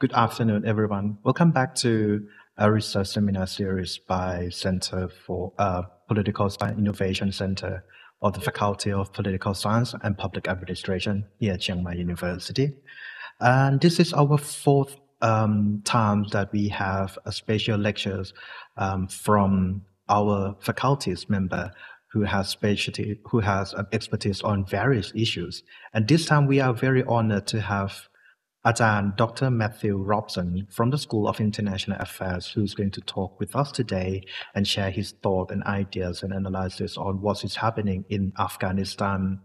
Good afternoon, everyone. Welcome back to a research seminar series by Center for uh, Political Science Innovation Center of the Faculty of Political Science and Public Administration here at Chiang Mai University. And this is our fourth um, time that we have a special lectures um, from our faculty's member who has specialty, who has expertise on various issues. And this time we are very honored to have Ajahn Dr. Matthew Robson from the School of International Affairs, who's going to talk with us today and share his thoughts and ideas and analysis on what is happening in Afghanistan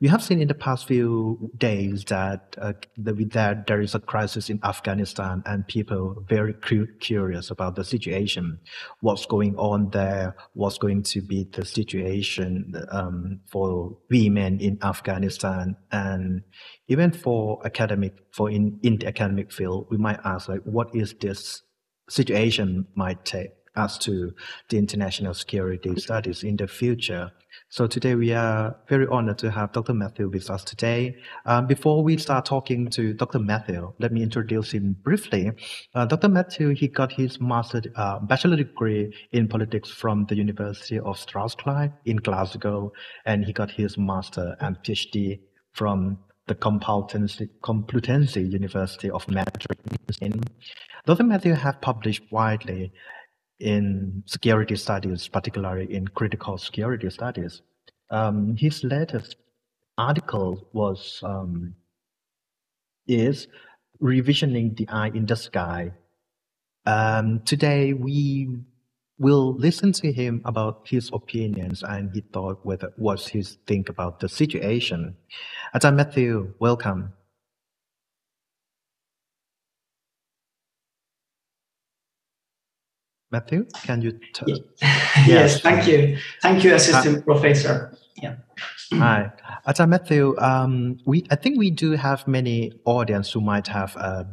we have seen in the past few days that, uh, that there is a crisis in Afghanistan and people very cu- curious about the situation, what's going on there, what's going to be the situation um, for women in Afghanistan, and even for academic, for in, in the academic field, we might ask like, what is this situation might take us to the international security studies in the future. So today we are very honored to have Dr. Matthew with us today. Um, before we start talking to Dr. Matthew, let me introduce him briefly. Uh, Dr. Matthew, he got his master, uh, bachelor degree in politics from the University of Strathclyde in Glasgow, and he got his master and PhD from the Complutense, Complutense University of Madrid. Dr. Matthew has published widely in security studies, particularly in critical security studies. Um, his latest article was um, is revisioning the eye in the sky. Um, today we will listen to him about his opinions and he thought whether what he think about the situation. Ajahn Matthew, welcome. Matthew, can you? Yes. yes, thank you. Thank you, Assistant uh, Professor. Yeah. Hi. Ajahn Matthew, um, we, I think we do have many audience who might have a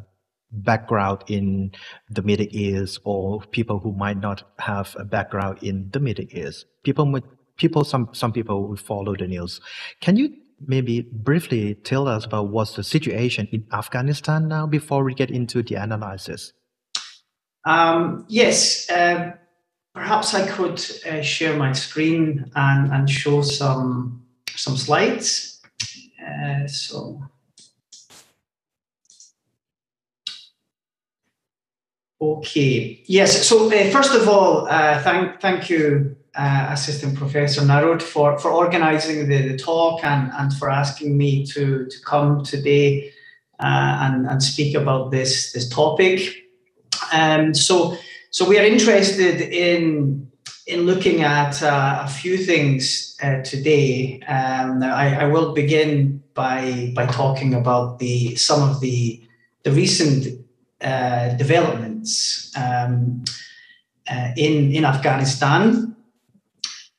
background in the Middle East or people who might not have a background in the Middle East. People, people, some, some people who follow the news. Can you maybe briefly tell us about what's the situation in Afghanistan now before we get into the analysis? Um, yes, uh, perhaps I could uh, share my screen and, and show some some slides. Uh, so. Okay. Yes. So uh, first of all, uh, thank thank you, uh, Assistant Professor Narod, for for organising the, the talk and and for asking me to to come today and and speak about this this topic. Um, so, so we are interested in in looking at uh, a few things uh, today. Um, I, I, will begin by by talking about the some of the the recent uh, developments um, uh, in in Afghanistan.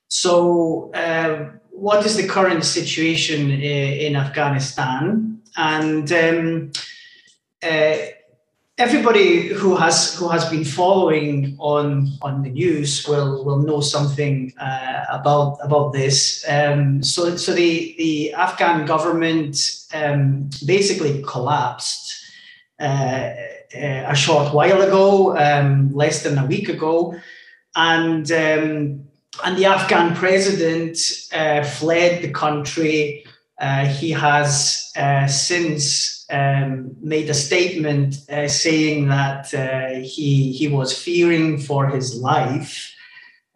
So, uh, what is the current situation in, in Afghanistan? And um, uh, everybody who has who has been following on on the news will will know something uh, about about this. Um, so so the the Afghan government um, basically collapsed uh, a short while ago, um, less than a week ago, and um, and the Afghan president uh, fled the country. Uh, he has uh, since um, made a statement uh, saying that uh, he he was fearing for his life.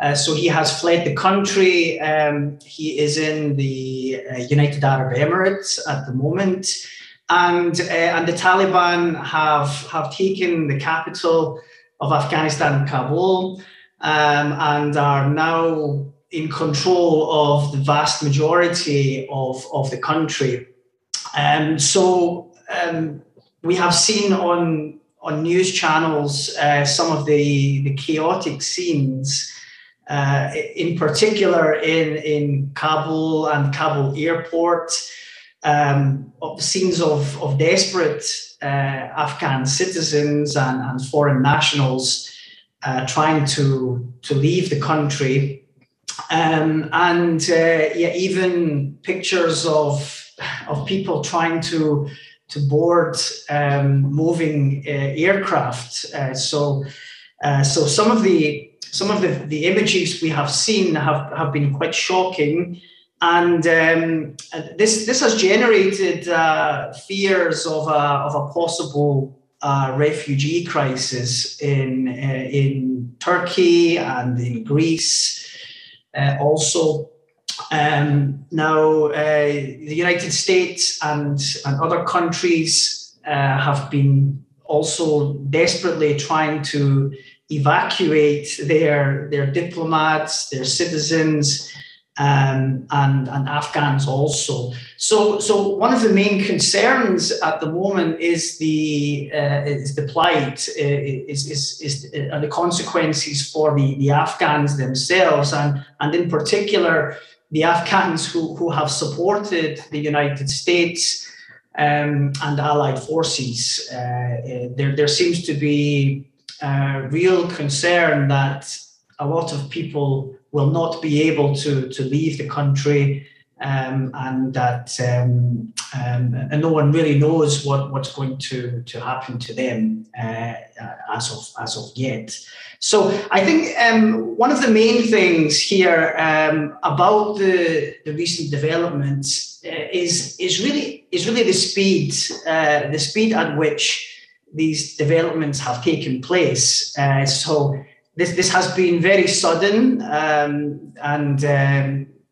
Uh, so he has fled the country. Um, he is in the uh, United Arab Emirates at the moment, and uh, and the Taliban have have taken the capital of Afghanistan, Kabul, um, and are now in control of the vast majority of, of the country. Um, so um, we have seen on on news channels uh, some of the the chaotic scenes, uh, in particular in in Kabul and Kabul airport, um, scenes of of desperate uh, Afghan citizens and, and foreign nationals uh, trying to to leave the country. Um, and uh, yeah, even pictures of of people trying to to board um, moving uh, aircraft. Uh, so, uh, so some of the some of the, the images we have seen have, have been quite shocking. And um, this this has generated uh, fears of a, of a possible uh, refugee crisis in uh, in Turkey and in Greece. also, um, now, uh, the United States and, and other countries uh, have been also desperately trying to evacuate their, their diplomats, their citizens, um, and, and Afghans also. So, so one of the main concerns at the moment is the uh, is the plight, uh, is is, is uh, the consequences for the, the Afghans themselves, and and in particular the Afghans who, who have supported the United States um, and allied forces. Uh, uh, there, there seems to be a real concern that a lot of people will not be able to, to leave the country um, and that um, um, and no one really knows what, what's going to, to happen to them uh, as of as of yet. So I think um, one of the main things here um, about the, the recent developments uh, is is really is really the speed uh, the speed at which these developments have taken place. Uh, so this this has been very sudden um, and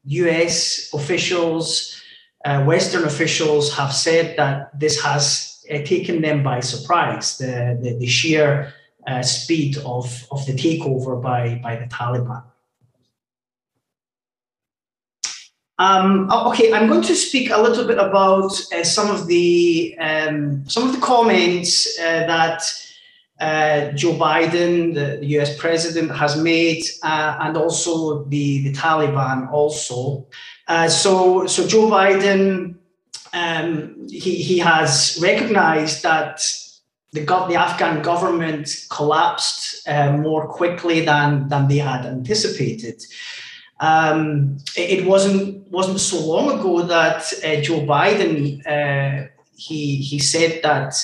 U.S. Officials. Uh, Western officials have said that this has uh, taken them by surprise. The, the, the sheer uh, speed of, of the takeover by, by the Taliban. Um, okay, I'm going to speak a little bit about uh, some of the um, some of the comments uh, that uh, Joe Biden, the, the, U.S. president, has made, uh, and also the, the Taliban also. Uh, so, so Joe Biden, um, he he has recognized that the, the Afghan government collapsed uh, more quickly than, than they had anticipated. Um, it, it, wasn't wasn't so long ago that uh, Joe Biden uh, he he said that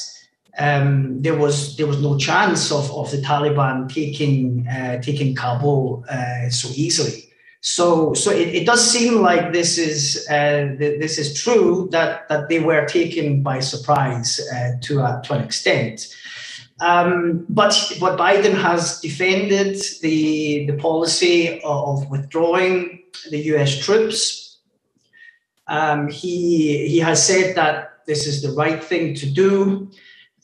um, there was there was no chance of, of the Taliban taking uh, taking Kabul uh, so easily. So, so it, it, does seem like this is uh, th- this is true that that they were taken by surprise uh, to a, to an extent. Um, but but Biden has defended the the policy of withdrawing the U.S. troops. Um, he he has said that this is the right thing to do,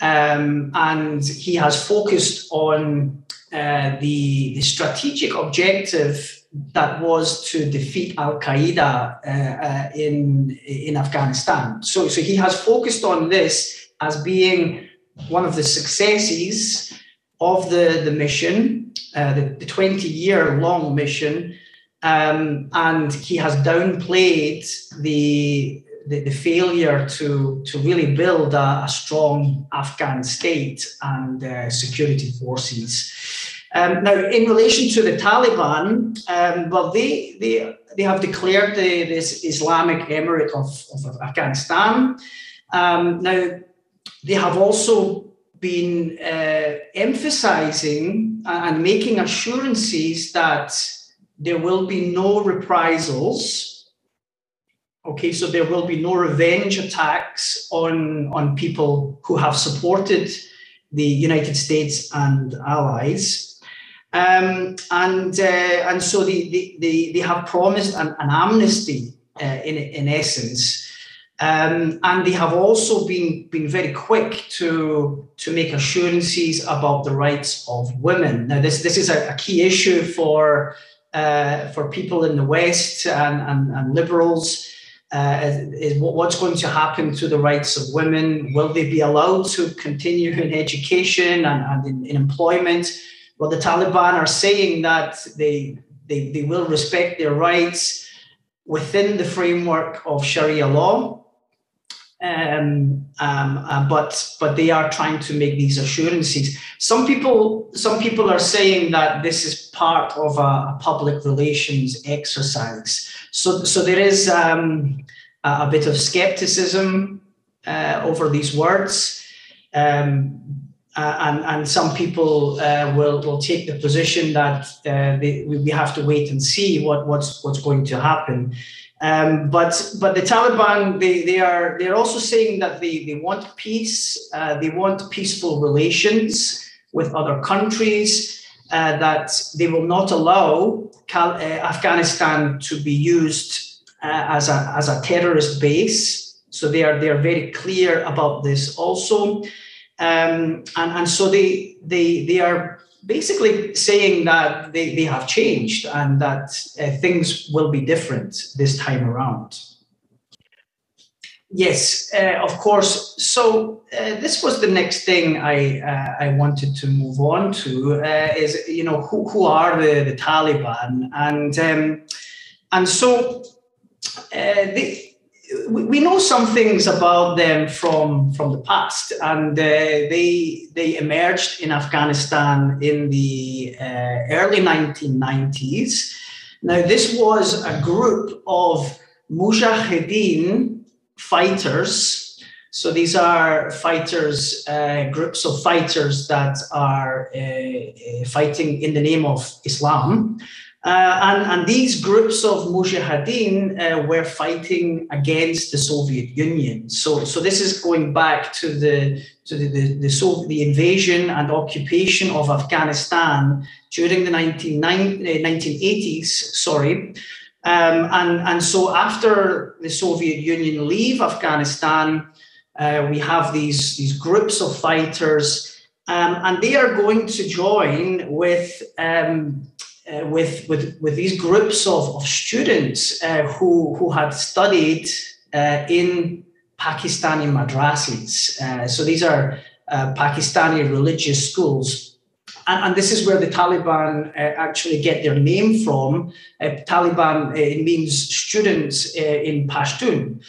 um, and he has focused on uh, the the strategic objective that was to defeat Al Qaeda uh, uh, in in Afghanistan. So, so he has focused on this as being one of the successes of the the mission, uh, the, the twenty year long mission, um, and he has downplayed the the, the, failure to, to really build a, a strong Afghan state and uh, security forces. Um, now, in relation to the Taliban, um, well, they, they, they have declared the, this Islamic Emirate of, of Afghanistan. Um, now, they have also been uh, emphasizing and making assurances that there will be no reprisals. Okay, so there will be no revenge attacks on, on people who have supported the United States and allies. Um, and uh, and so they, they, they have promised an, an amnesty uh, in, in essence. Um, and they have also been, been very quick to, to make assurances about the rights of women. Now, this, this is a, a key issue for, uh, for people in the West and, and, and liberals. Uh, is what's going to happen to the rights of women? Will they be allowed to continue in education and, and in, in employment? Well, the Taliban are saying that they, they, they will respect their rights within the framework of Sharia law. Um, um, uh, but but they are trying to make these assurances. Some people some people are saying that this is part of a, a public relations exercise. So so there is um, a, a, bit of skepticism uh, over these words. Um, uh, and, and some people uh, will, will take the position that uh, they, we have to wait and see what, what's, what's going to happen. Um, but but the Taliban they, they are they're also saying that they, they want peace, uh, they want peaceful relations with other countries, uh, that they will not allow Cal- Afghanistan to be used as a as a terrorist base. So they are they are very clear about this also. Um, and, and so they, they, they are basically saying that they, they have changed and that uh, things will be different this time around. Yes, uh, of course. So uh, this was the next thing I uh, I wanted to move on to uh, is you know who, who are the, the Taliban and um, and so uh, we know some things about them from from the past, and uh, they they emerged in Afghanistan in the uh, early 1990s. Now, this was a group of mujahideen fighters. So these are fighters, uh, groups of fighters that are uh, uh, fighting in the name of Islam. Uh, and, and, these groups of mujahideen uh, were fighting against the Soviet Union. So, so this is going back to the to the, the, the, the invasion and occupation of Afghanistan during the 19, 1980s. Uh, sorry. Um, and, and so after the Soviet Union leave Afghanistan, uh, we have these, these groups of fighters, um, and they are going to join with um, uh, with, with, with these groups of, of students uh, who, who had studied uh, in Pakistani madrasis. Uh, so these are uh, Pakistani religious schools. And, and, this is where the Taliban uh, actually get their name from. Taliban, means students in Pashtun.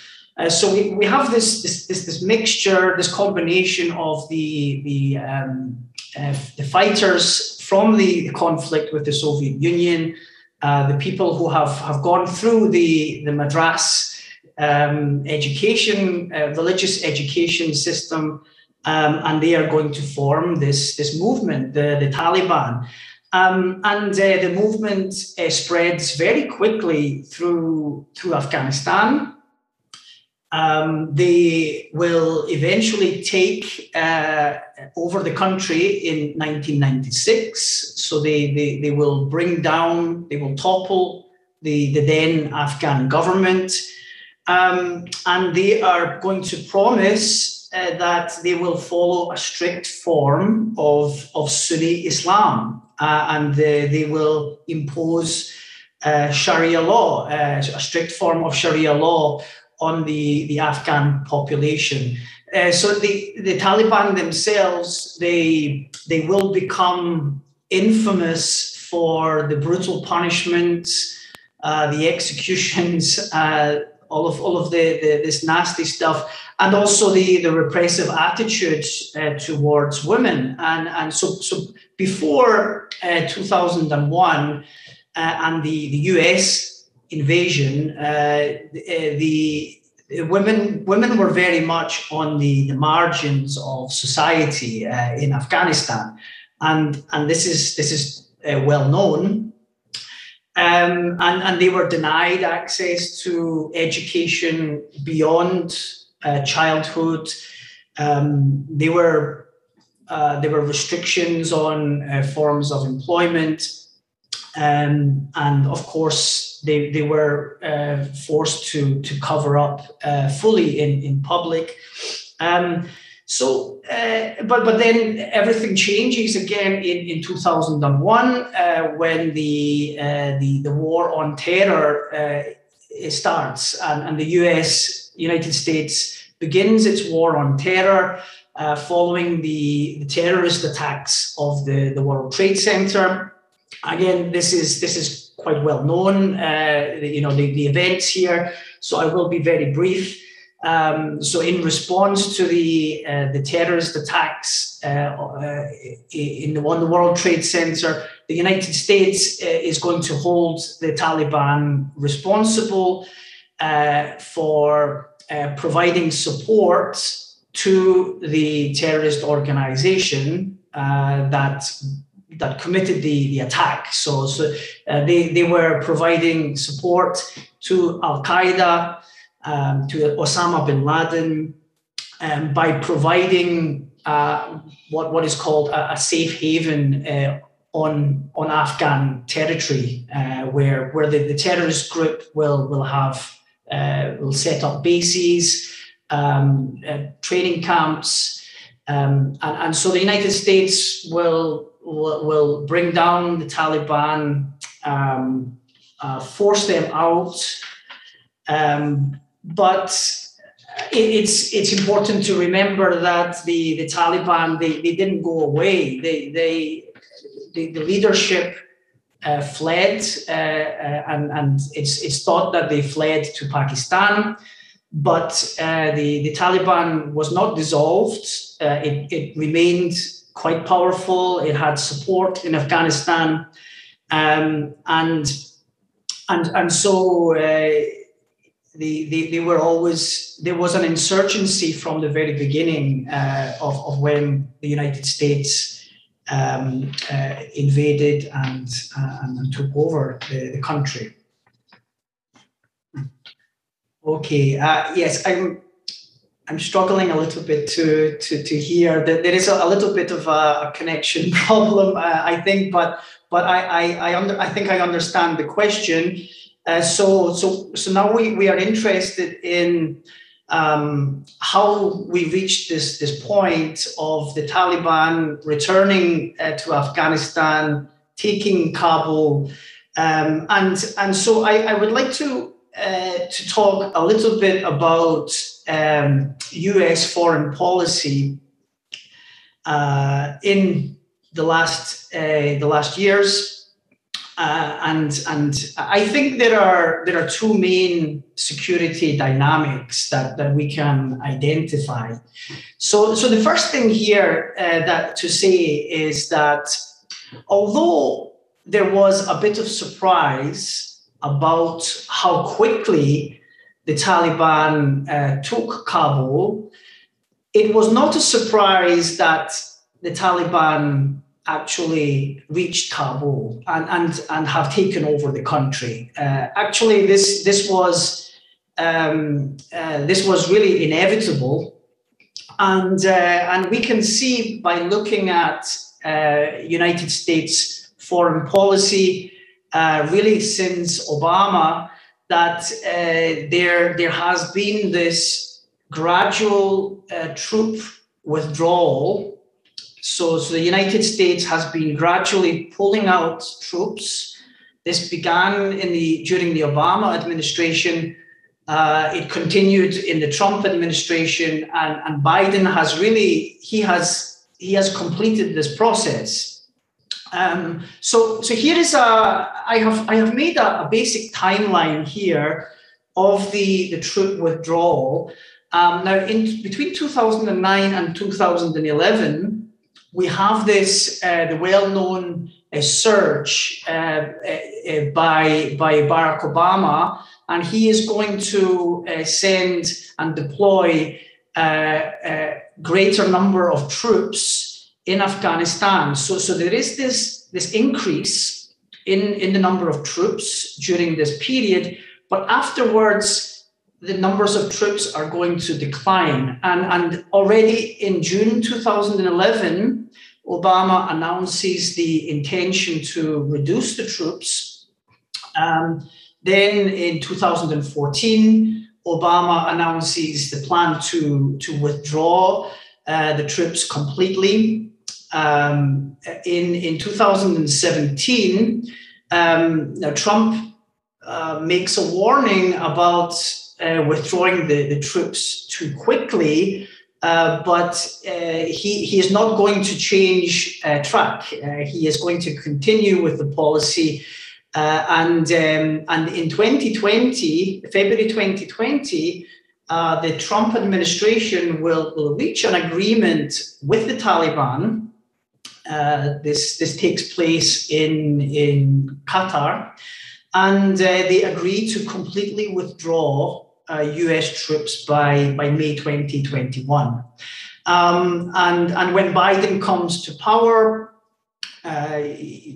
so we, we have this, this, this, this, mixture, this combination of the, the, um, the fighters from the conflict with the Soviet Union, uh, the people who have, have gone through the, the madras um, education, uh, religious education system, um, and they are going to form this, this movement, the, the Taliban. Um, and uh, the movement uh, spreads very quickly through, through Afghanistan, um, they will eventually take uh, over the country in 1996. So they, they, they will bring down, they will topple the, the then Afghan government. Um, and they are going to promise uh, that they will follow a strict form of, of Sunni Islam uh, and they, they will impose uh, Sharia law, uh, a strict form of Sharia law on the, the Afghan population. Uh, so the, the Taliban themselves, they, they will become infamous for the brutal punishments, uh, the executions, uh, all of all of the, the, this nasty stuff, and also the, the repressive attitude uh, towards women. And, and so, so before uh, 2001 uh, and the, the US invasion, uh, the, the, women women were very much on the, the margins of society uh, in Afghanistan, and and this is this is uh, well known. Um, and, and they were denied access to education beyond uh, childhood. Um, they were uh, there were restrictions on uh, forms of employment um, and of course, they, they were uh, forced to, to cover up uh, fully in, in public. Um, so, uh, but but then everything changes again in, in 2001 uh, when the, uh, the the war on terror uh, starts and, and the U.S. United States begins its war on terror. following the, the terrorist attacks of the, the World Trade Center, Again, this is this is quite well known. Uh, you know the, the events here, so I will be very brief. Um, so, in response to the uh, the terrorist attacks uh, uh in the one the World Trade Center, the United States uh, is going to hold the Taliban responsible uh, for providing support to the terrorist organization that that committed the, the attack. So, so uh, they, they were providing support to Al Qaeda, um, to Osama bin Laden, um, by providing uh, what, what is called a, a safe haven uh, on, on Afghan territory, uh, where, where the, the terrorist group will, will have uh, will set up bases um, uh, training camps. Um, and, and so the United States will, will, bring down the Taliban, um, uh, force them out. Um, but it, it's it's important to remember that the, the Taliban they, they didn't go away. They they the, the leadership uh, fled, uh, uh, and and it's it's thought that they fled to Pakistan but uh, the, the Taliban was not dissolved. Uh, it, it, remained quite powerful. It had support in Afghanistan. Um, and, and, and so uh, they, they, they, were always, there was an insurgency from the very beginning uh, of, of when the United States um, uh, invaded and, uh, and took over the, the country. Okay. Uh, yes, I'm. I'm struggling a little bit to to to hear that there is a, a little bit of a, a connection problem, uh, I think, but but I I I, under, I think I understand the question. Uh, so so so now we, we are interested in um, how we reached this this point of the Taliban returning uh, to Afghanistan, taking Kabul, um, and and so I, I would like to uh, to talk a little bit about um, US foreign policy uh, in the last uh, the last years, uh, and and I think there are there are two main security dynamics that, that we can identify. So so the first thing here uh, that to say is that although there was a bit of surprise about how quickly the Taliban uh, took Kabul, it was not a surprise that the Taliban actually reached Kabul and, and, and have taken over the country. Uh, actually, this, this, was, um, uh, this was really inevitable. And, uh, and we can see by looking at uh, United States foreign policy, uh, really since Obama that uh, there there has been this gradual uh, troop withdrawal. So, so the United States has been gradually pulling out troops. This began in the during the Obama administration. Uh, it continued in the Trump administration, and, and Biden has really he has he has completed this process. Um, so, so here is a, I have, I have made a, a basic timeline here of the, the troop withdrawal. Um, now, in between 2009 and 2011, we have this, uh, the well-known uh, surge uh, uh, by, by Barack Obama, and he is going to uh, send and deploy a greater number of troops in Afghanistan. So, so there is this, this increase in, in the number of troops during this period, but afterwards, the numbers of troops are going to decline. And, and already in June 2011, Obama announces the intention to reduce the troops. Um, then in 2014, Obama announces the plan to, to withdraw uh, the troops completely um, in in 2017, um, Trump uh, makes a warning about uh, withdrawing the, the troops too quickly. Uh, but uh, he, he is not going to change uh, track. Uh, he is going to continue with the policy. and, um, and in 2020, February 2020, the Trump administration will, will reach an agreement with the Taliban uh, this this takes place in in Qatar, and uh, they agree to completely withdraw US uh, troops by, by May 2021. Um, and, and when Biden comes to power, uh,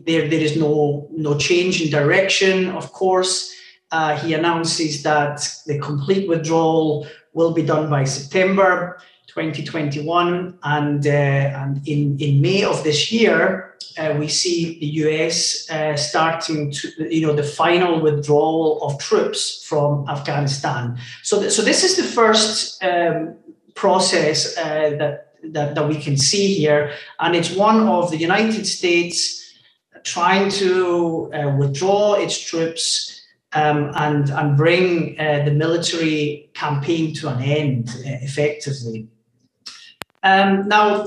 there, there is no, no change in direction, of course. Uh, he announces that the complete withdrawal will be done by September 2021. And, uh, and in, in May of this year, uh, we see the US uh, starting to, you know, the final withdrawal of troops from Afghanistan. So, th- so this is the first um, process uh, that, that, that we can see here, and it's one of the United States trying to uh, withdraw its troops. Um, and and bring uh, the military campaign to an end uh, effectively. Um, now,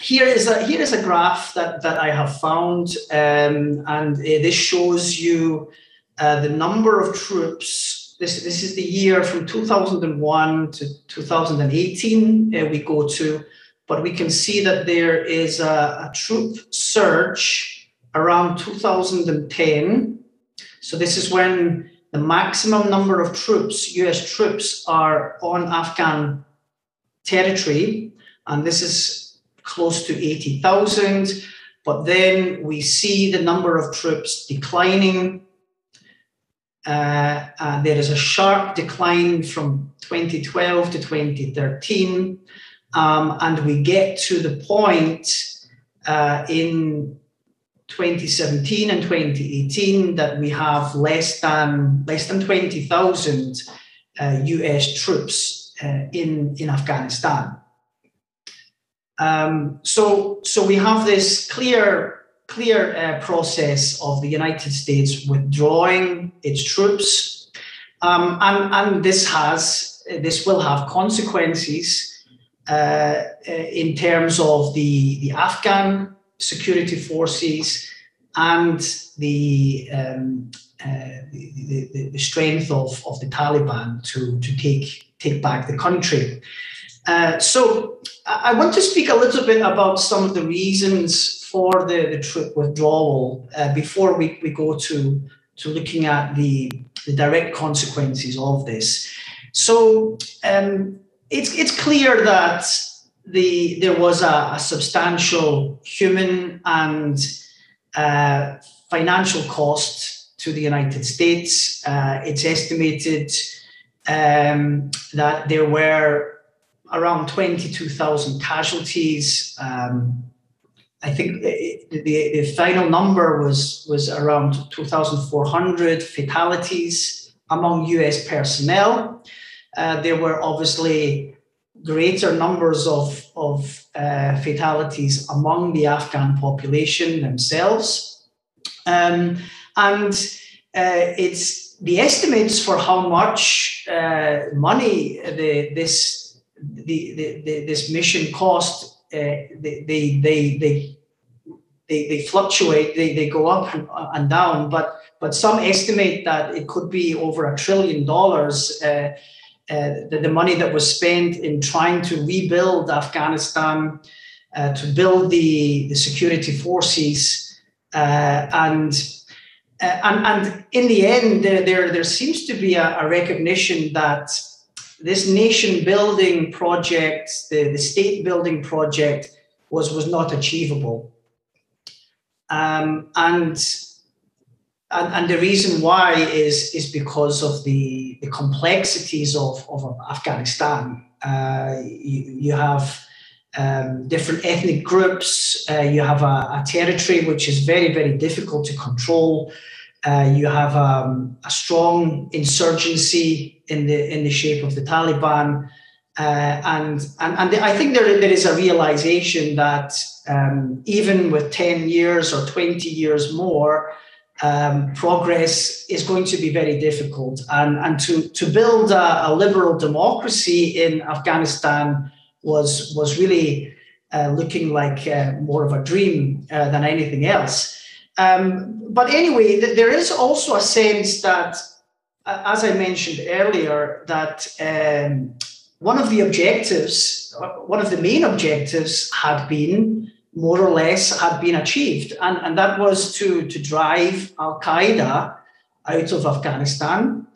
here is a here is a graph that that I have found, um, and uh, this shows you uh, the number of troops. This this is the year from 2001 to 2018. Uh, we go to, but we can see that there is a, a troop surge around 2010. So this is when the maximum number of troops, U.S. troops, are on Afghan territory, and this is close to 80,000. But then we see the number of troops declining. Uh, uh, there is a sharp decline from 2012 to 2013. Um, and we get to the point uh, in 2017 and 2018 that we have less than less than 20,000 US uh, troops uh, in, in Afghanistan. Um, so, so we have this clear, clear uh, process of the United States withdrawing its troops, um, and and this has this will have consequences uh, uh, in terms of the the Afghan security forces and the um, uh, the, the, the, strength of, of the Taliban to, to take take back the country. Uh, so I want to speak a little bit about some of the reasons for the, the troop withdrawal uh, before we, we go to, to looking at the, the direct consequences of this. So um, it's, it's clear that the, there was a, a substantial human and uh, financial cost to the United States. Uh, it's estimated um, that there were around 22,000 casualties. Um, I think the, the, final number was, was around 2,400 fatalities among US personnel. Uh, there were obviously greater numbers of, of uh, fatalities among the Afghan population themselves. Um, and uh, it's the estimates for how much uh, money the, this the, the, the, this mission cost, uh, they, they, they, they, they, fluctuate, they, they go up and, down, but, but some estimate that it could be over a trillion dollars. Uh, uh, the, the, money that was spent in trying to rebuild Afghanistan, uh, to build the, the security forces, uh, and, uh, and and in the end, there there, there seems to be a, a recognition that this nation building project, the, the state building project, was, was not achievable. Um, and, and, and the reason why is, is because of the, the complexities of, of Afghanistan. Uh, you, you have um, different ethnic groups, uh, you have a, a territory which is very, very difficult to control. Uh, you have um, a strong insurgency in the in the shape of the Taliban, uh, and and and I think there there is a realization that um, even with ten years or twenty years more, um, progress is going to be very difficult, and and to to build a, a liberal democracy in Afghanistan was was really uh, looking like uh, more of a dream uh, than anything else. Um, but anyway, th- there is also a sense that, uh, as I mentioned earlier, that um, one of the objectives, uh, one of the main objectives, had been more or less had been achieved, and, and that was to to drive Al Qaeda out of Afghanistan.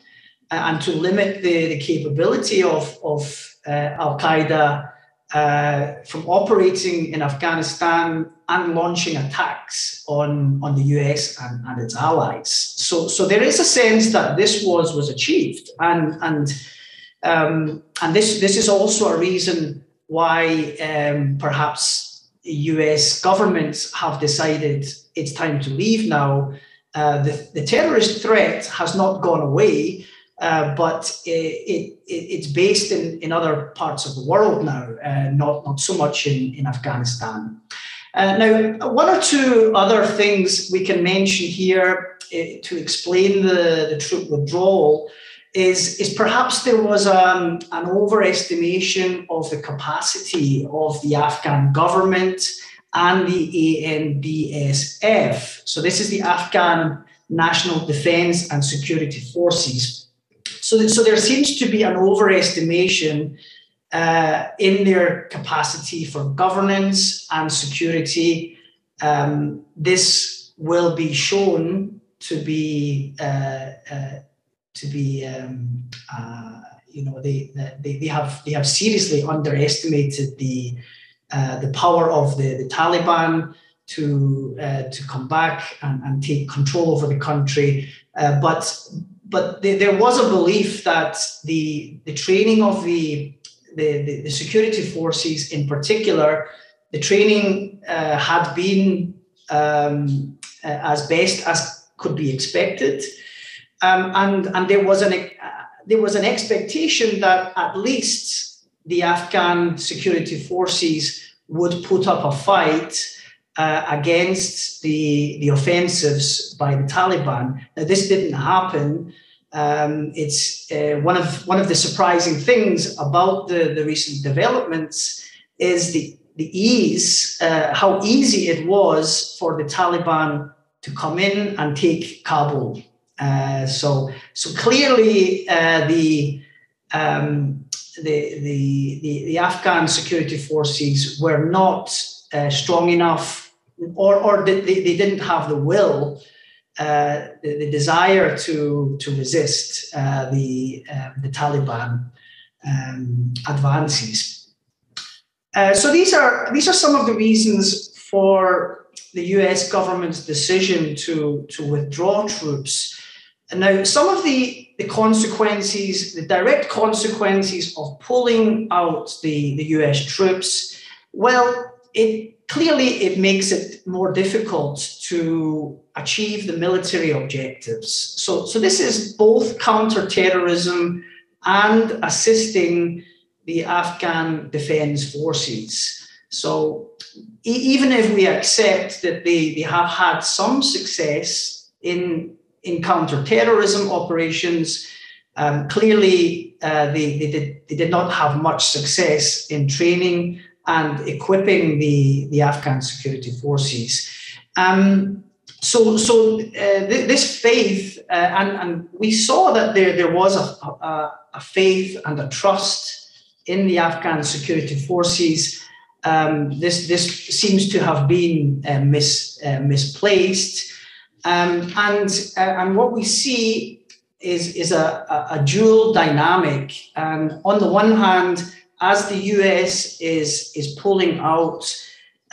and to limit the, the capability of, of uh, Al Qaeda uh, from operating in Afghanistan and launching attacks on, on the US and, and its allies. So, so there is a sense that this was, was achieved. And, and, um, and this, this is also a reason why um, perhaps US governments have decided it's time to leave now. Uh, the, the terrorist threat has not gone away, uh, but it, it, it's based in, in other parts of the world now, uh, not, not so much in, in Afghanistan. Uh, now, one or two other things we can mention here uh, to explain the, the troop withdrawal is, is perhaps there was um, an overestimation of the capacity of the Afghan government and the ANDSF. So, this is the Afghan National Defense and Security Forces so, so there seems to be an overestimation uh, in their capacity for governance and security. Um, this will be shown to be uh, uh, to be um, uh, you know they, they they have they have seriously underestimated the uh, the power of the, the Taliban to uh, to come back and, and take control over the country. but but there was a belief that the the training of the the, the security forces in particular, the training uh, had been um, uh, as best as could be expected, um, and and there was an uh, there was an expectation that at least the Afghan security forces would put up a fight uh, against the, the offensives by the Taliban. Now, this didn't happen. Um, it's uh, one of one of the surprising things about the, the recent developments is the the ease, uh, how easy it was for the Taliban to come in and take Kabul. Uh, so so clearly uh, the, um, the, the, the the Afghan security forces were not uh, strong enough, or or they, they didn't have the will uh, the, the, desire to to resist uh, the uh, the Taliban um, advances. Uh, so these are these are some of the reasons for the U.S. government's decision to to withdraw troops. And now some of the the consequences, the direct consequences of pulling out the, the US troops, well, it clearly it makes it more difficult to achieve the military objectives. So, so this is both counterterrorism and assisting the Afghan defense forces. So even if we accept that they, they have had some success in, in counterterrorism operations, um, clearly uh, they, they, did, they did not have much success in training and equipping the, the Afghan security forces. Um, so, so uh, th- this faith, uh, and, and we saw that there, there was a, a, a, faith and a trust in the Afghan security forces. Um, this, this seems to have been uh, mis, uh, misplaced. Um, and, uh, and what we see is, is a, a, a dual dynamic. And on the one hand, as the US is, is pulling out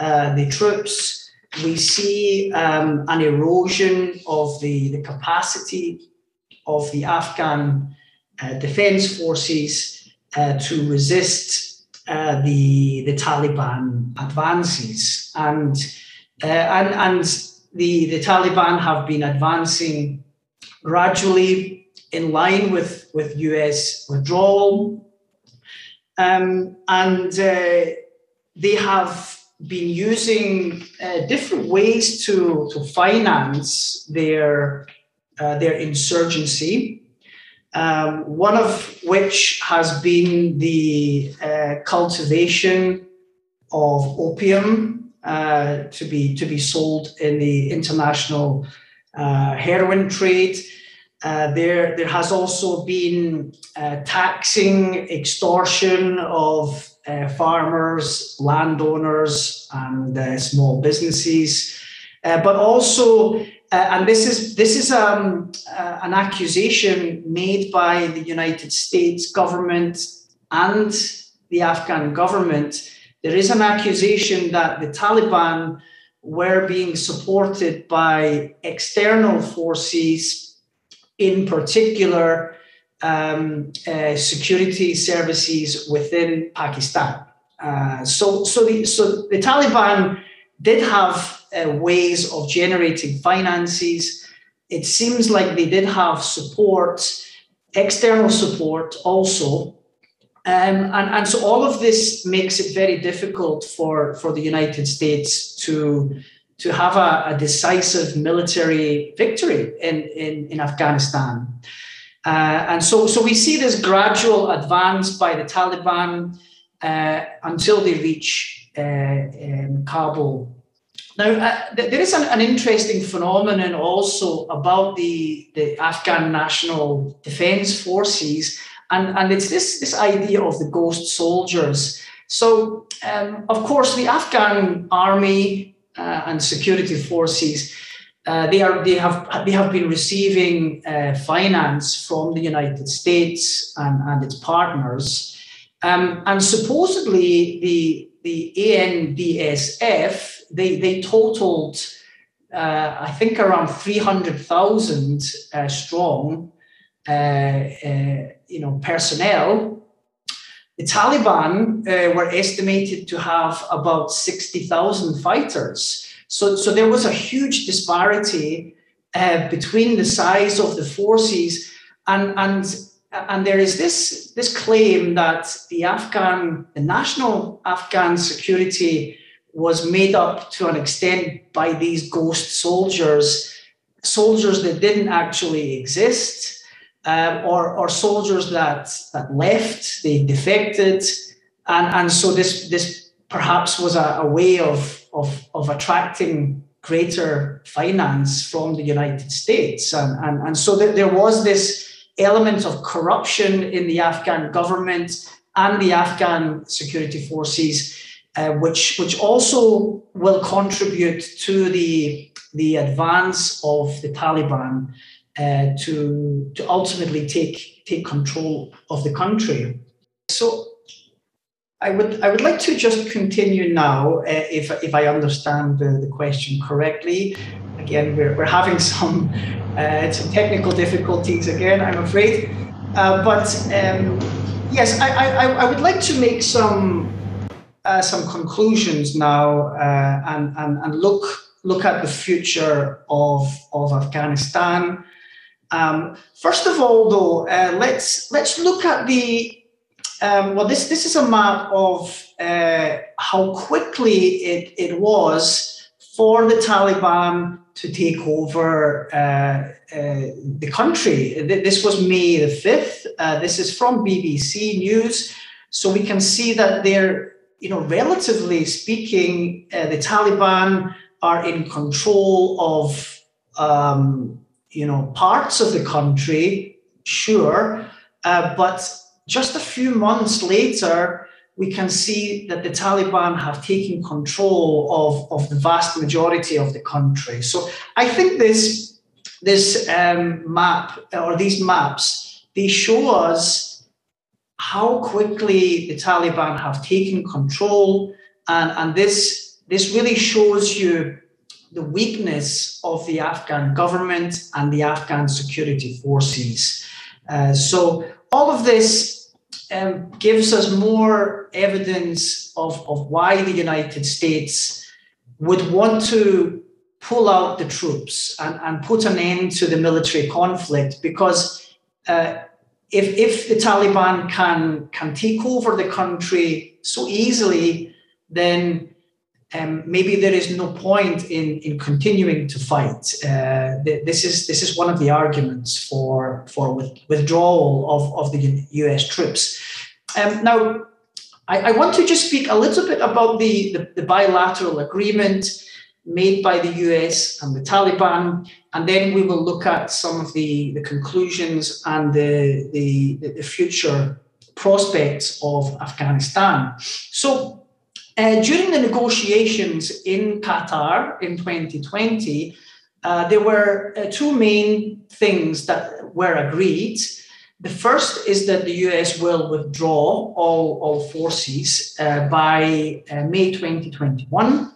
uh, the troops, we see um, an erosion of the, the capacity of the Afghan uh, defense forces uh, to resist uh, the, the Taliban advances. And, uh, and, and the, the Taliban have been advancing gradually in line with, with US withdrawal um, and uh, they have been using uh, different ways to, to finance their, uh, their insurgency. Um, one of which has been the uh, cultivation of opium uh, to be to be sold in the international uh, heroin trade. Uh, there, there has also been uh, taxing, extortion of uh, farmers, landowners, and uh, small businesses, uh, but also, and this is this is um, an accusation made by the United States government and the Afghan government. There is an accusation that the Taliban were being supported by external forces, in particular, um, uh, security services within Pakistan. Uh, so, so the so the Taliban did have uh, ways of generating finances. It seems like they did have support, external support also. Um, and, and so all of this makes it very difficult for, for the United States to, to have a, a decisive military victory in, in, in Afghanistan. Uh, and so, so we see this gradual advance by the Taliban uh, until they reach uh, um, Kabul. Now, uh, there is an, an, interesting phenomenon also about the, the Afghan National Defense Forces, and, and it's this, this idea of the ghost soldiers. So, um, of course, the Afghan army uh, and security forces. Uh, they are they have they have been receiving uh, finance from the United States and, and its partners um, and supposedly the the ANDSF they they totaled uh, I think around three hundred thousand uh, strong uh you know personnel. The Taliban uh, were estimated to have about sixty thousand fighters. So so there was a huge disparity uh, between the size of the forces and and and there is this, this claim that the Afghan, the national Afghan security was made up to an extent by these ghost soldiers, soldiers that didn't actually exist, um, or, or soldiers that, that left, they defected. And, and so this, this perhaps was a, a way of, of, of attracting greater finance from the United States. And, and, and so there was this element of corruption in the Afghan government and the Afghan security forces, uh, which which also will contribute to the the advance of the Taliban uh, to to ultimately take take control of the country. So. I would, I would like to just continue now, uh, if, if I understand the, the question correctly. Again, we're, we're having some uh, some technical difficulties again, I'm afraid. Uh, but um, yes, I, I, I, would like to make some uh, some conclusions now and, and, and look look at the future of, of Afghanistan. Um, first of all, though, uh, let's let's look at the um, well. This this is a map of uh, how quickly it, it was for the Taliban to take over uh, uh, the country. This was May the 5th. Uh, this is from BBC News. So we can see that they're, you know, relatively speaking, uh, the Taliban are in control of, um, you know, parts of the country, sure. Uh, but just a few months later, we can see that the Taliban have taken control of, of the vast majority of the country. So I think this, this um, map or these maps, they show us how quickly the Taliban have taken control. And, and this, this really shows you the weakness of the Afghan government and the Afghan security forces. Uh, so all of this um, gives us more evidence of, of why the United States would want to pull out the troops and, and put an end to the military conflict because uh, if, if the Taliban can, can take over the country so easily, then um, maybe there is no point in, in continuing to fight. Uh, this is this is one of the arguments for for with, withdrawal of, of the U.S. troops. Um, now, I, I, want to just speak a little bit about the, the, the, bilateral agreement made by the U.S. and the Taliban, and then we will look at some of the, the conclusions and the, the, the future prospects of Afghanistan. So uh, during the negotiations in Qatar in 2020, uh, there were uh, two main things that were agreed. the first is that the US will withdraw all, all forces uh, by uh, May 2021.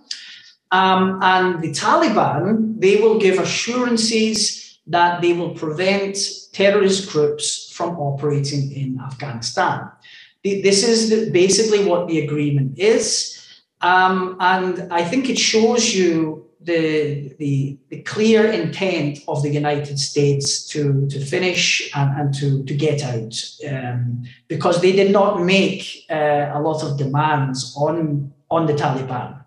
Um, and the Taliban, they will give assurances that they will prevent terrorist groups from operating in Afghanistan. This is basically what the agreement is. Um, and I think it shows you the, the, the, clear intent of the United States to, to finish and, and to, to get out um, because they did not make uh, a lot of demands on, on the Taliban.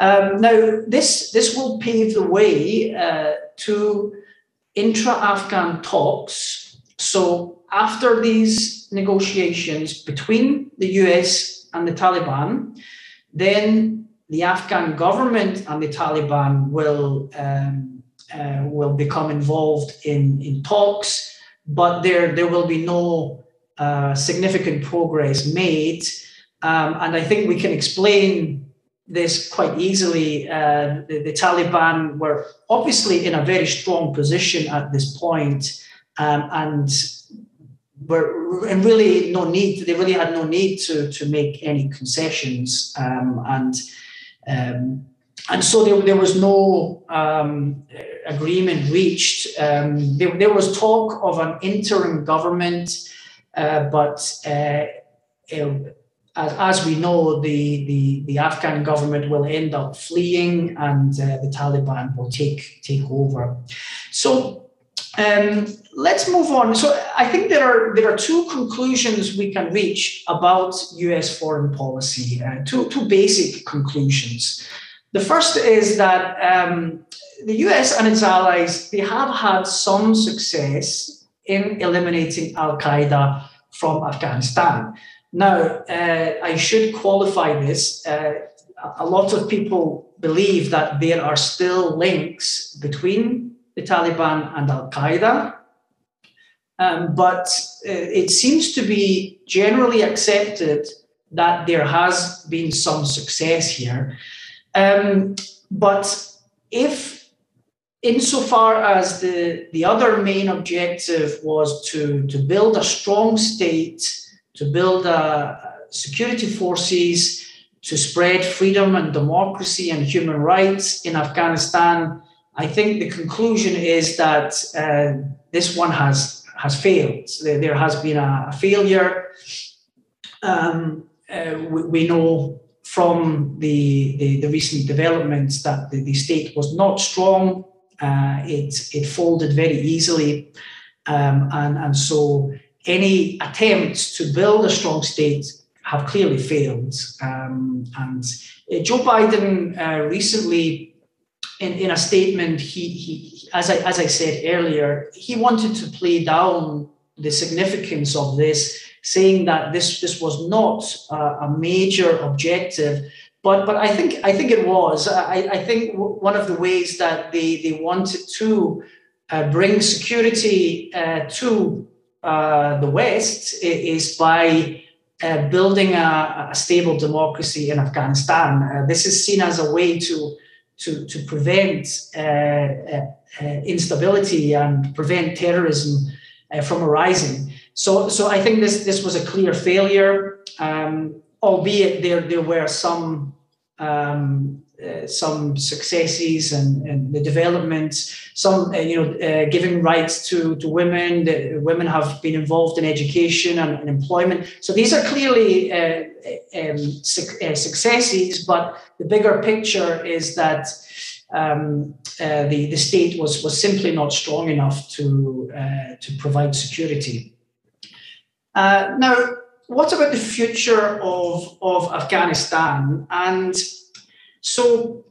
Um, now, this, this will pave the way uh, to intra Afghan talks. So, after these negotiations between the US and the Taliban, then the Afghan government and the Taliban will um, uh, will become involved in, in talks, but there there will be no uh, significant progress made. Um, and I think we can explain this quite easily. Uh, the, the, Taliban were obviously in a very strong position at this point, um, and were and really no need. They really had no need to to make any concessions, um, and um, and so there, there was no um, agreement reached. Um, there, there, was talk of an interim government, uh, but uh, as, as, we know, the, the, the, Afghan government will end up fleeing and uh, the Taliban will take, take over. So um, let's move on. So I think there are there are two conclusions we can reach about U.S. foreign policy. Uh, two two basic conclusions. The first is that um, the U.S. and its allies they have had some success in eliminating Al Qaeda from Afghanistan. Now, uh, I should qualify this. Uh, a lot of people believe that there are still links between the Taliban and Al Qaeda. Um, but uh, it seems to be generally accepted that there has been some success here. Um, but if, insofar as the, the other main objective was to, to build a strong state, to build a, security forces, to spread freedom and democracy and human rights in Afghanistan, I think the conclusion is that uh, this one has has failed. There has been a, failure. Um, uh, we, we, know from the, the, the, recent developments that the, the state was not strong. Uh, it it folded very easily, um, and and so any attempts to build a strong state have clearly failed. Um, and uh, Joe Biden uh, recently in, in a statement, he, he as I as I said earlier, he wanted to play down the significance of this, saying that this this was not a, a major objective. But but I think I think it was. I, I think one of the ways that they they wanted to uh, bring security uh, to uh, the West is by uh, building a, a, stable democracy in Afghanistan. Uh, this is seen as a way to to, to prevent uh, uh, uh, instability and prevent terrorism from arising. So, so I think this, this was a clear failure, um, albeit there, there were some um, uh, some successes and, and the developments, some uh, you know uh, giving rights to to women. Women have been involved in education and, and employment. So these are clearly uh, um, su- uh, successes. But the bigger picture is that. Um, uh, the, the state was, was simply not strong enough to, to provide security. now, what about the future of, of Afghanistan? And so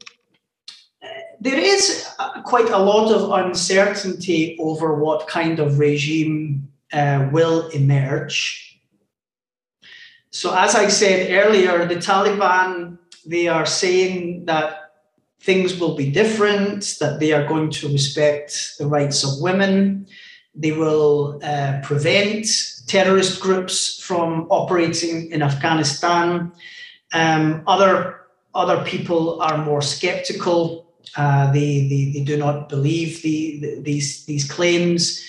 uh, there is uh, quite a lot of uncertainty over what kind of regime uh, will emerge. So, as I said earlier, the Taliban they are saying that things will be different, that they are going to respect the rights of women, they will uh, prevent terrorist groups from operating in Afghanistan. Um, other other people are more skeptical. Uh, they, they, they do not believe the, the, these, these claims.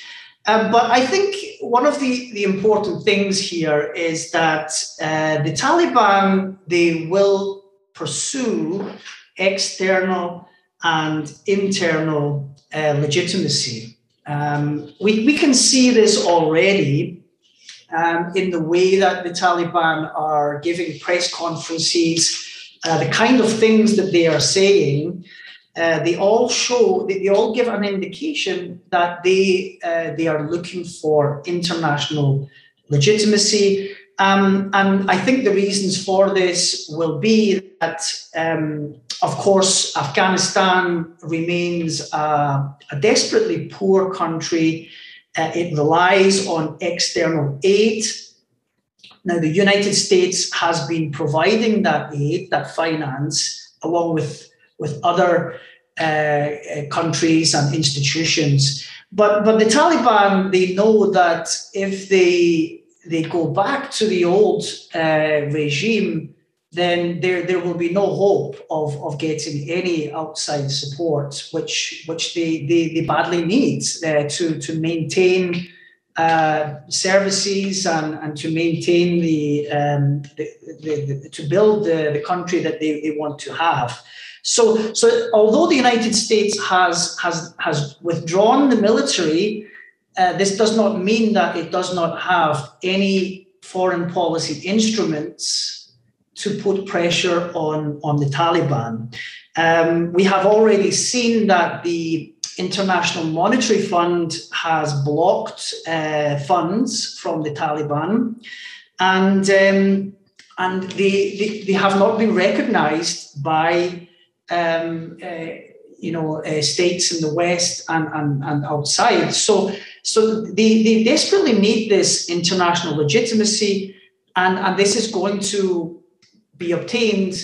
Um, but I think one of the, the important things here is that uh, the Taliban they will pursue external and internal uh, legitimacy. Um, we, we can see this already um, in the way that the Taliban are giving press conferences, uh, the kind of things that they are saying. Uh, they all show, they, they, all give an indication that they uh, they are looking for international legitimacy. Um, and I think the reasons for this will be that, um, of course, Afghanistan remains a, a desperately poor country. Uh, it relies on external aid. Now, the United States has been providing that aid, that finance, along with, with other uh, uh countries and institutions. But, but the Taliban, they know that if they they go back to the old uh, regime, then there, there will be no hope of, of getting any outside support, which which they, they, they badly need uh, to, to maintain uh, services and, and to maintain the, um, the, the, the, to build the, the country that they, they want to have. So, so although the United States has has has withdrawn the military uh, this does not mean that it does not have any foreign policy instruments to put pressure on, on the Taliban. Um, we have already seen that the International Monetary Fund has blocked uh, funds from the Taliban, and um, and they, they, they, have not been recognized by um, uh, you know uh, states in the West and, and, and outside. So so they, they desperately need this international legitimacy, and, and this is going to be obtained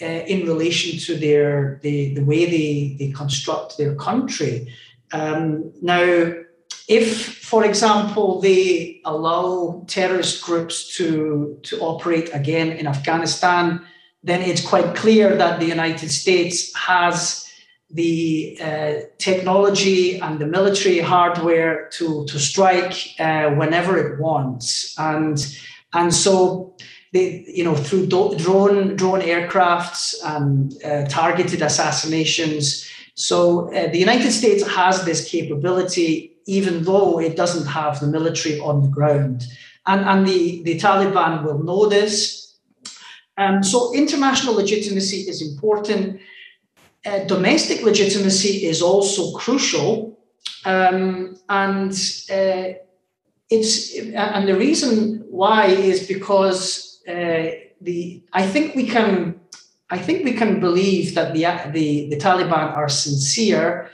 uh, in relation to their the, the way they, they construct their country. Um, now, if, for example, they allow terrorist groups to, to operate again in Afghanistan, then it's quite clear that the United States has the uh, technology and the military hardware to, to strike uh, whenever it wants. And, and so, they, you know, through drone, drone aircrafts and uh, targeted assassinations. So uh, the United States has this capability, even though it doesn't have the military on the ground. And, and the, the Taliban will know this. Um, so international legitimacy is important uh, domestic legitimacy is also crucial, um, and uh, it's and the reason why is because uh, the I think we can I think we can believe that the the, the Taliban are sincere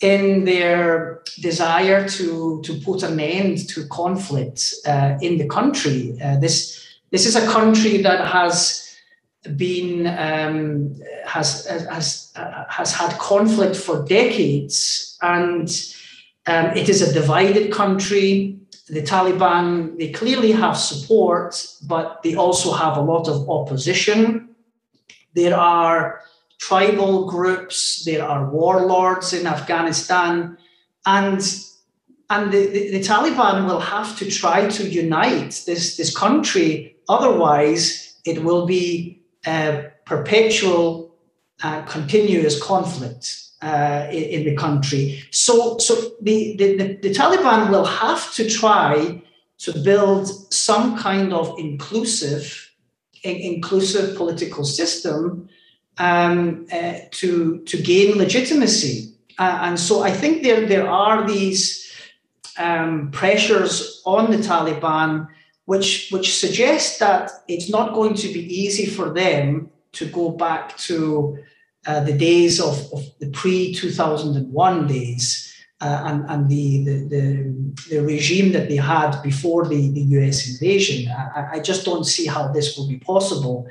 in their desire to to put an end to conflict uh, in the country. Uh, this this is a country that has been um, has has has had conflict for decades, and um, it is a divided country. The Taliban they clearly have support, but they also have a lot of opposition. There are tribal groups, there are warlords in Afghanistan, and and the, the, the Taliban will have to try to unite this, this country. Otherwise, it will be a perpetual, uh, continuous conflict uh, in, in, the country. So, so the, the, the, the Taliban will have to try to build some kind of inclusive, inclusive political system um, uh, to, to gain legitimacy. Uh, and so I think there, there are these um, pressures on the Taliban which which suggests that it's not going to be easy for them to go back to uh, the days of, of the pre 2001 days uh, and, and the, the, the, the, regime that they had before the, the US invasion. I, I just don't see how this will be possible.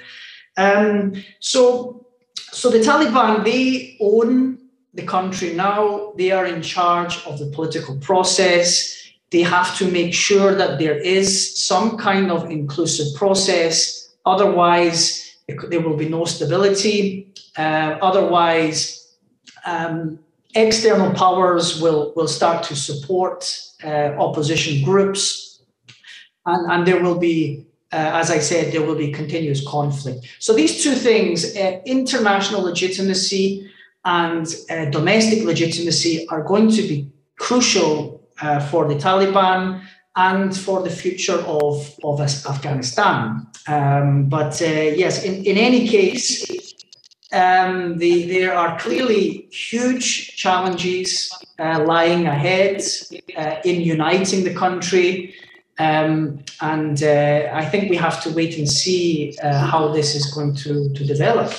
Um, so, so the Taliban, they own the country now, they are in charge of the political process they have to make sure that there is some kind of inclusive process. Otherwise, there will be no stability. Uh, otherwise, um, external powers will, will start to support uh, opposition groups, and, and there will be uh, as I said, there will be continuous conflict. So these two things, uh, international legitimacy and domestic legitimacy, are going to be crucial for the Taliban and for the future of, of Afghanistan. Um, but uh, yes, in, in any case, um, the, there are clearly huge challenges uh, lying ahead in uniting the country. Um, and uh, I think we have to wait and see uh, how this is going to, to develop.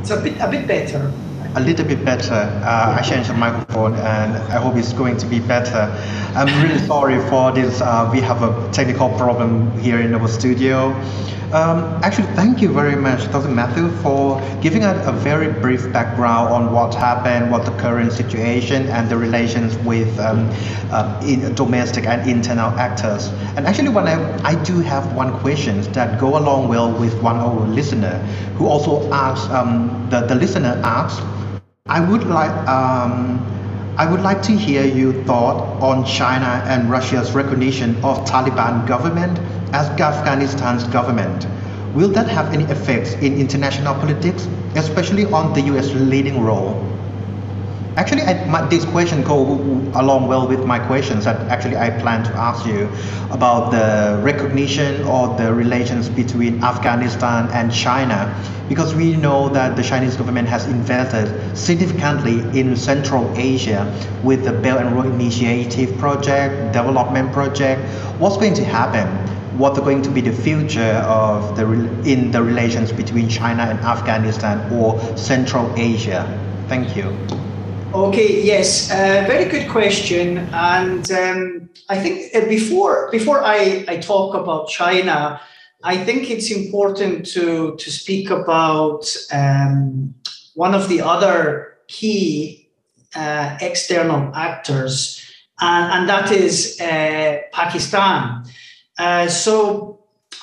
It's a bit, a bit better. A little bit better. Uh, I changed the microphone and I hope it's going to be better. I'm really sorry for this. Uh, we have a technical problem here in our studio. Um, actually, thank you very much, Dr. Matthew, for giving us a very brief background on what happened, what the current situation, and the relations with um, uh, domestic and internal actors. And actually, when I, I do have one question that go along well with one of our listener, who also asked, um, the, the listener asked, I would like, um, I would like to hear your thought on China and Russia's recognition of Taliban government Afghanistan's government. Will that have any effects in international politics, especially on the U.S. leading role? Actually, I, my, this question goes along well with my questions that actually I plan to ask you about the recognition or the relations between Afghanistan and China, because we know that the Chinese government has invested significantly in Central Asia with the Belt and Road Initiative project, development project. What's going to happen? What's going to be the future of the in the relations between China and Afghanistan or Central Asia? Thank you. Okay, yes, uh, very good question. And um, I think uh, before before I, I talk about China, I think it's important to to speak about um, one of the other key uh, external actors, and, and that is uh, Pakistan. Uh, so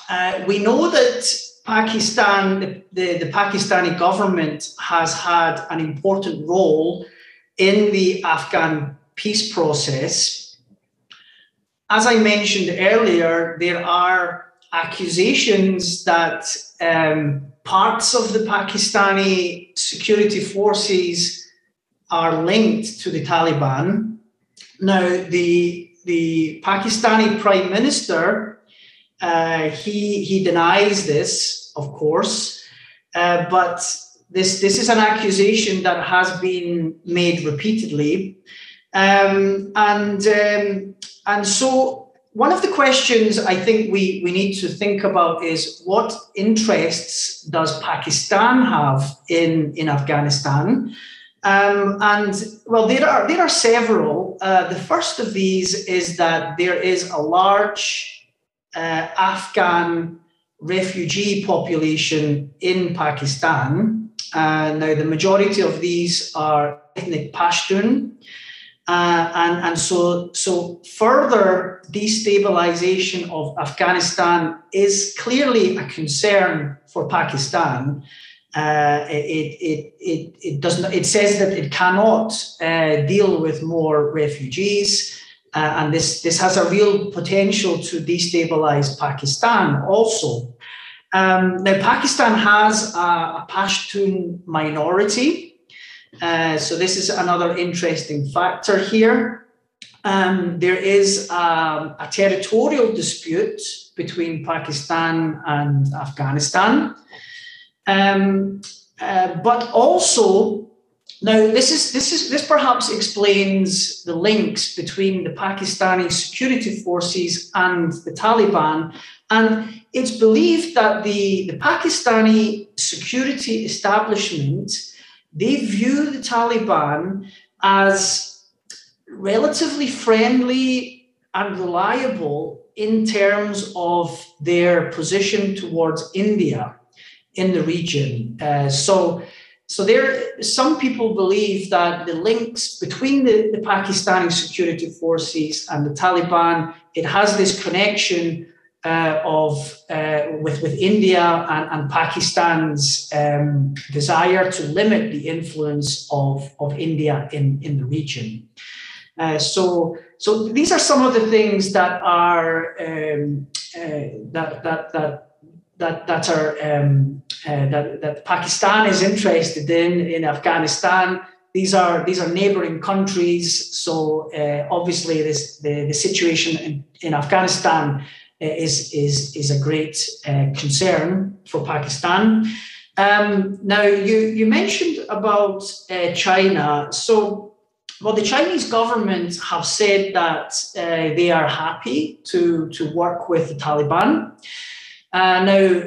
uh, we know that Pakistan, the, the, the, Pakistani government has had an important role in the Afghan peace process. As I mentioned earlier, there are accusations that um, parts of the Pakistani security forces are linked to the Taliban. Now, the the Pakistani prime minister, uh, he, he denies this, of course, uh, but this, this is an accusation that has been made repeatedly. Um, and, um, and so one of the questions I think we, we need to think about is what interests does Pakistan have in, in Afghanistan? Um, and well, there are there are several. Uh, the first of these is that there is a large uh, Afghan refugee population in Pakistan. Uh, now, the majority of these are ethnic Pashtun, uh, and and so so further destabilization of Afghanistan is clearly a concern for Pakistan uh, it, it, it, it, does not, it says that it cannot uh, deal with more refugees. Uh, and this, this has a real potential to destabilize Pakistan also. Um, now, Pakistan has a, a Pashtun minority. Uh, so, this is another interesting factor here. Um, there is um, a territorial dispute between Pakistan and Afghanistan. Um, uh, but also, now this is this is this perhaps explains the links between the Pakistani security forces and the Taliban. And it's believed that the, the Pakistani security establishment they view the Taliban as relatively friendly and reliable in terms of their position towards India in the region. Uh, so, so there, some people believe that the links between the, the Pakistani security forces and the Taliban, it has this connection uh, of uh, with, with India and, and Pakistan's um, desire to limit the influence of, of India in, in the region. Uh, so, so these are some of the things that are um, uh, that, that, that that that are um, uh, that that Pakistan is interested in in Afghanistan. These are these are neighboring countries, so uh, obviously this the, the situation in, in Afghanistan uh, is is is a great uh, concern for Pakistan. Um, now you you mentioned about uh, China, so. Well, the Chinese government have said that uh, they are happy to, to work with the Taliban. Uh, now,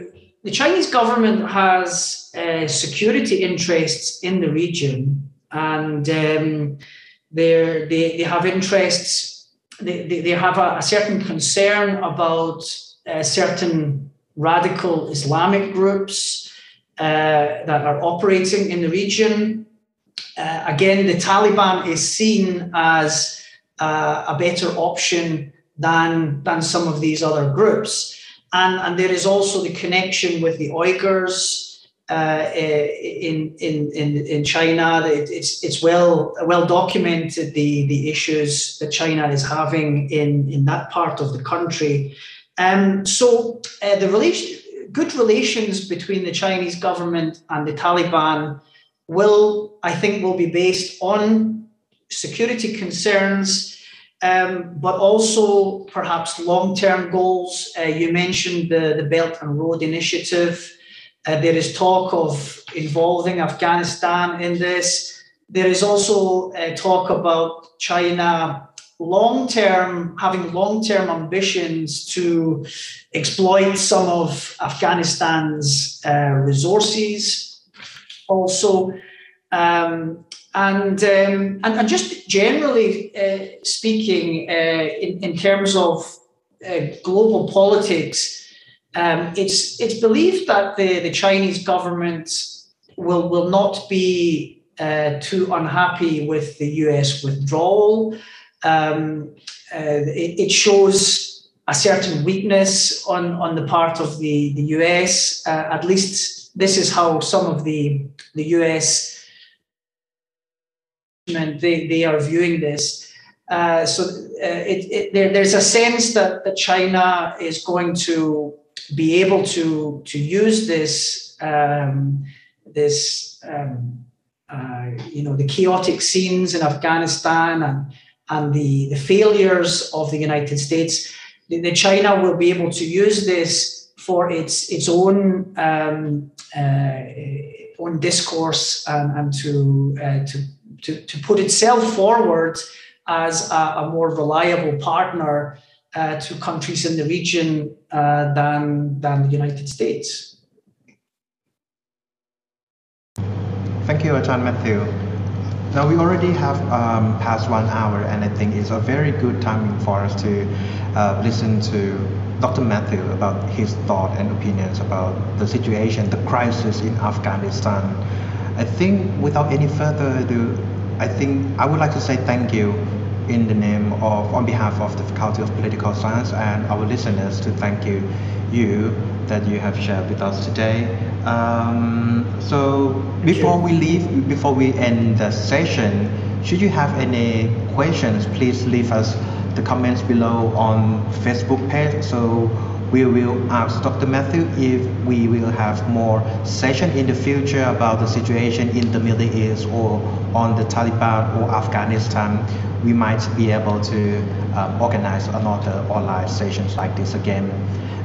the Chinese government has uh, security interests in the region, and um, they they have interests. They, they, they have a, a, certain concern about uh, certain radical Islamic groups uh, that are operating in the region. Uh, again, the Taliban is seen as uh, a better option than than some of these other groups. And, and there is also the connection with the Uyghurs uh, in, in, in, in China. It's, it's well, well documented the, the issues that China is having in, in that part of the country. Um, so uh, the relation, good relations between the Chinese government and the Taliban will, I think, will be based on security concerns um, but also perhaps long term goals. Uh, you mentioned the, the Belt and Road Initiative. Uh, there is talk of involving Afghanistan in this. There is also uh, talk about China long term, having long term ambitions to exploit some of Afghanistan's uh, resources. Also, um, and, um, and, and just generally uh, speaking, uh, in, in terms of uh, global politics, um, it's it's believed that the, the Chinese government will will not be uh, too unhappy with the U.S. withdrawal. Um, uh, it, it, shows a certain weakness on, on the part of the, the US. Uh, at least this is how some of the, the US they, they are viewing this. Uh, so uh, it, it, there, there's a sense that, that China is going to be able to, to use this, um, this um, uh, you know, the chaotic scenes in Afghanistan and, and the, the failures of the United States. The, the China will be able to use this for its, its own um, uh, own discourse and, and to, uh, to to, to put itself forward as a, a more reliable partner uh, to countries in the region uh, than, than the United States. Thank you, Ajahn Matthew. Now we already have um, past one hour, and I think it's a very good timing for us to uh, listen to Dr. Matthew about his thought and opinions about the situation, the crisis in Afghanistan. I think without any further ado, I think I would like to say thank you in the name of, on behalf of the Faculty of Political Science and our listeners to thank you, you that you have shared with us today. Um, so before we leave, before we end the session, should you have any questions, please leave us the comments below on Facebook page. So we will ask Dr. Matthew if we will have more session in the future about the situation in the Middle East or on the Taliban or Afghanistan. We might be able to um, organize another online sessions like this again.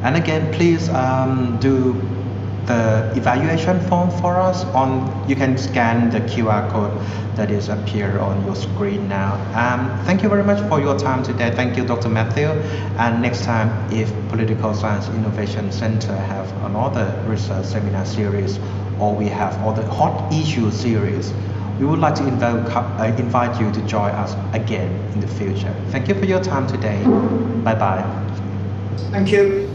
And again, please um, do the evaluation form for us on you can scan the QR code that is appear on your screen now um, thank you very much for your time today thank you Dr. Matthew and next time if Political Science Innovation Center have another research seminar series or we have other hot issue series we would like to invite, uh, invite you to join us again in the future. Thank you for your time today. Bye bye. Thank you.